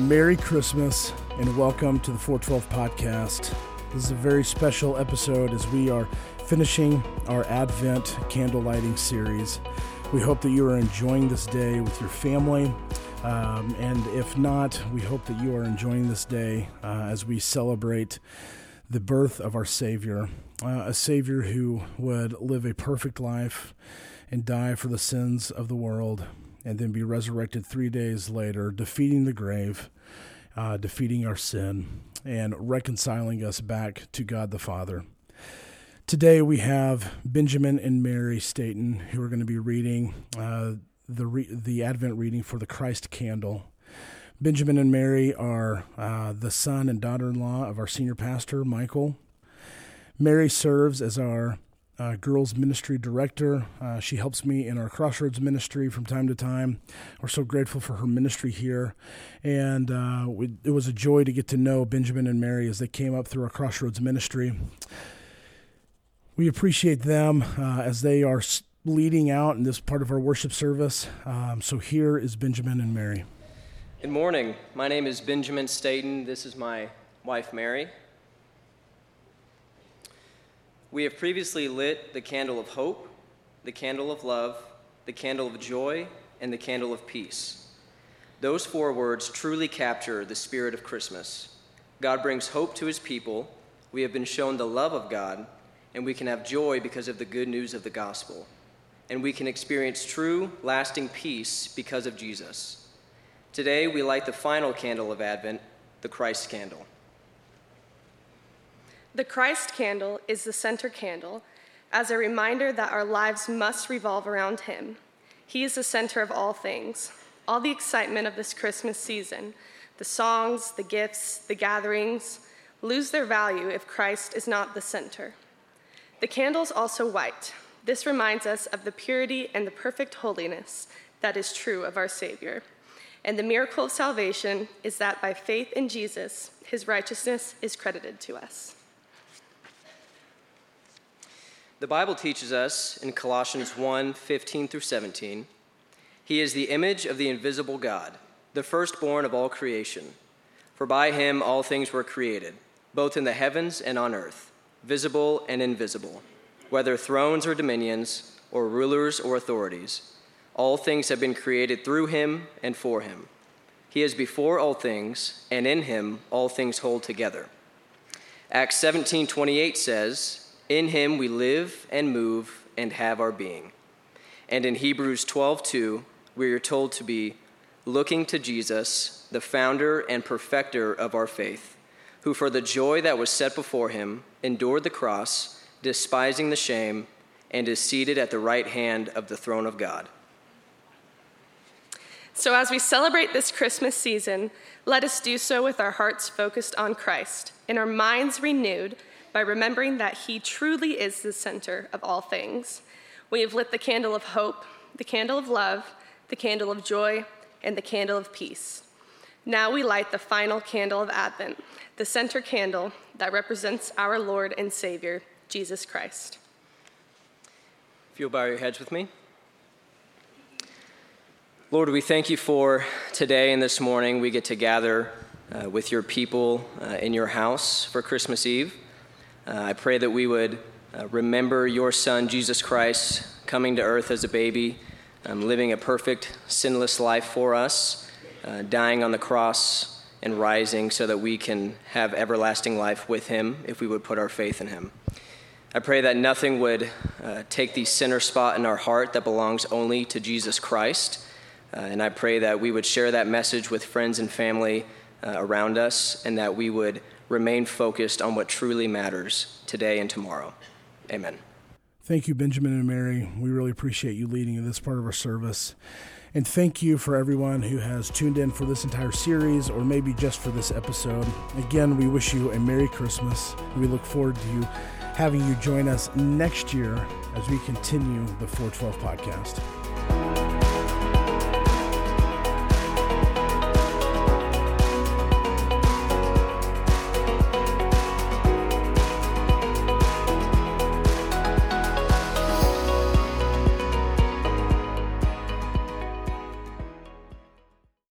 Merry Christmas and welcome to the 412 podcast. This is a very special episode as we are finishing our Advent candle lighting series. We hope that you are enjoying this day with your family. Um, and if not, we hope that you are enjoying this day uh, as we celebrate the birth of our Savior, uh, a Savior who would live a perfect life and die for the sins of the world, and then be resurrected three days later, defeating the grave, uh, defeating our sin, and reconciling us back to God the Father. Today we have Benjamin and Mary Staten who are going to be reading uh, the re- the Advent reading for the Christ Candle. Benjamin and Mary are uh, the son and daughter-in-law of our senior pastor Michael. Mary serves as our uh, girls ministry director. Uh, she helps me in our Crossroads ministry from time to time. We're so grateful for her ministry here. And uh, we, it was a joy to get to know Benjamin and Mary as they came up through our Crossroads ministry. We appreciate them uh, as they are leading out in this part of our worship service. Um, so here is Benjamin and Mary. Good morning. My name is Benjamin Staten. This is my wife, Mary. We have previously lit the candle of hope, the candle of love, the candle of joy, and the candle of peace. Those four words truly capture the spirit of Christmas. God brings hope to his people. We have been shown the love of God, and we can have joy because of the good news of the gospel. And we can experience true, lasting peace because of Jesus. Today, we light the final candle of Advent, the Christ candle. The Christ candle is the center candle as a reminder that our lives must revolve around Him. He is the center of all things. All the excitement of this Christmas season, the songs, the gifts, the gatherings, lose their value if Christ is not the center. The candle is also white. This reminds us of the purity and the perfect holiness that is true of our Savior. And the miracle of salvation is that by faith in Jesus, his righteousness is credited to us. The Bible teaches us in Colossians 1 15 through 17, He is the image of the invisible God, the firstborn of all creation. For by him all things were created, both in the heavens and on earth, visible and invisible, whether thrones or dominions, or rulers or authorities. All things have been created through him and for him. He is before all things, and in him all things hold together. Acts 17:28 says, in him we live and move and have our being. And in Hebrews 12:2, we are told to be looking to Jesus, the founder and perfecter of our faith, who for the joy that was set before him endured the cross, despising the shame, and is seated at the right hand of the throne of God. So, as we celebrate this Christmas season, let us do so with our hearts focused on Christ and our minds renewed by remembering that He truly is the center of all things. We have lit the candle of hope, the candle of love, the candle of joy, and the candle of peace. Now we light the final candle of Advent, the center candle that represents our Lord and Savior, Jesus Christ. If you'll bow your heads with me. Lord, we thank you for today and this morning. We get to gather uh, with your people uh, in your house for Christmas Eve. Uh, I pray that we would uh, remember your Son, Jesus Christ, coming to earth as a baby, um, living a perfect, sinless life for us, uh, dying on the cross and rising so that we can have everlasting life with him if we would put our faith in him. I pray that nothing would uh, take the center spot in our heart that belongs only to Jesus Christ. Uh, and I pray that we would share that message with friends and family uh, around us and that we would remain focused on what truly matters today and tomorrow. Amen. Thank you, Benjamin and Mary. We really appreciate you leading in this part of our service. And thank you for everyone who has tuned in for this entire series or maybe just for this episode. Again, we wish you a Merry Christmas. We look forward to you having you join us next year as we continue the 412 podcast.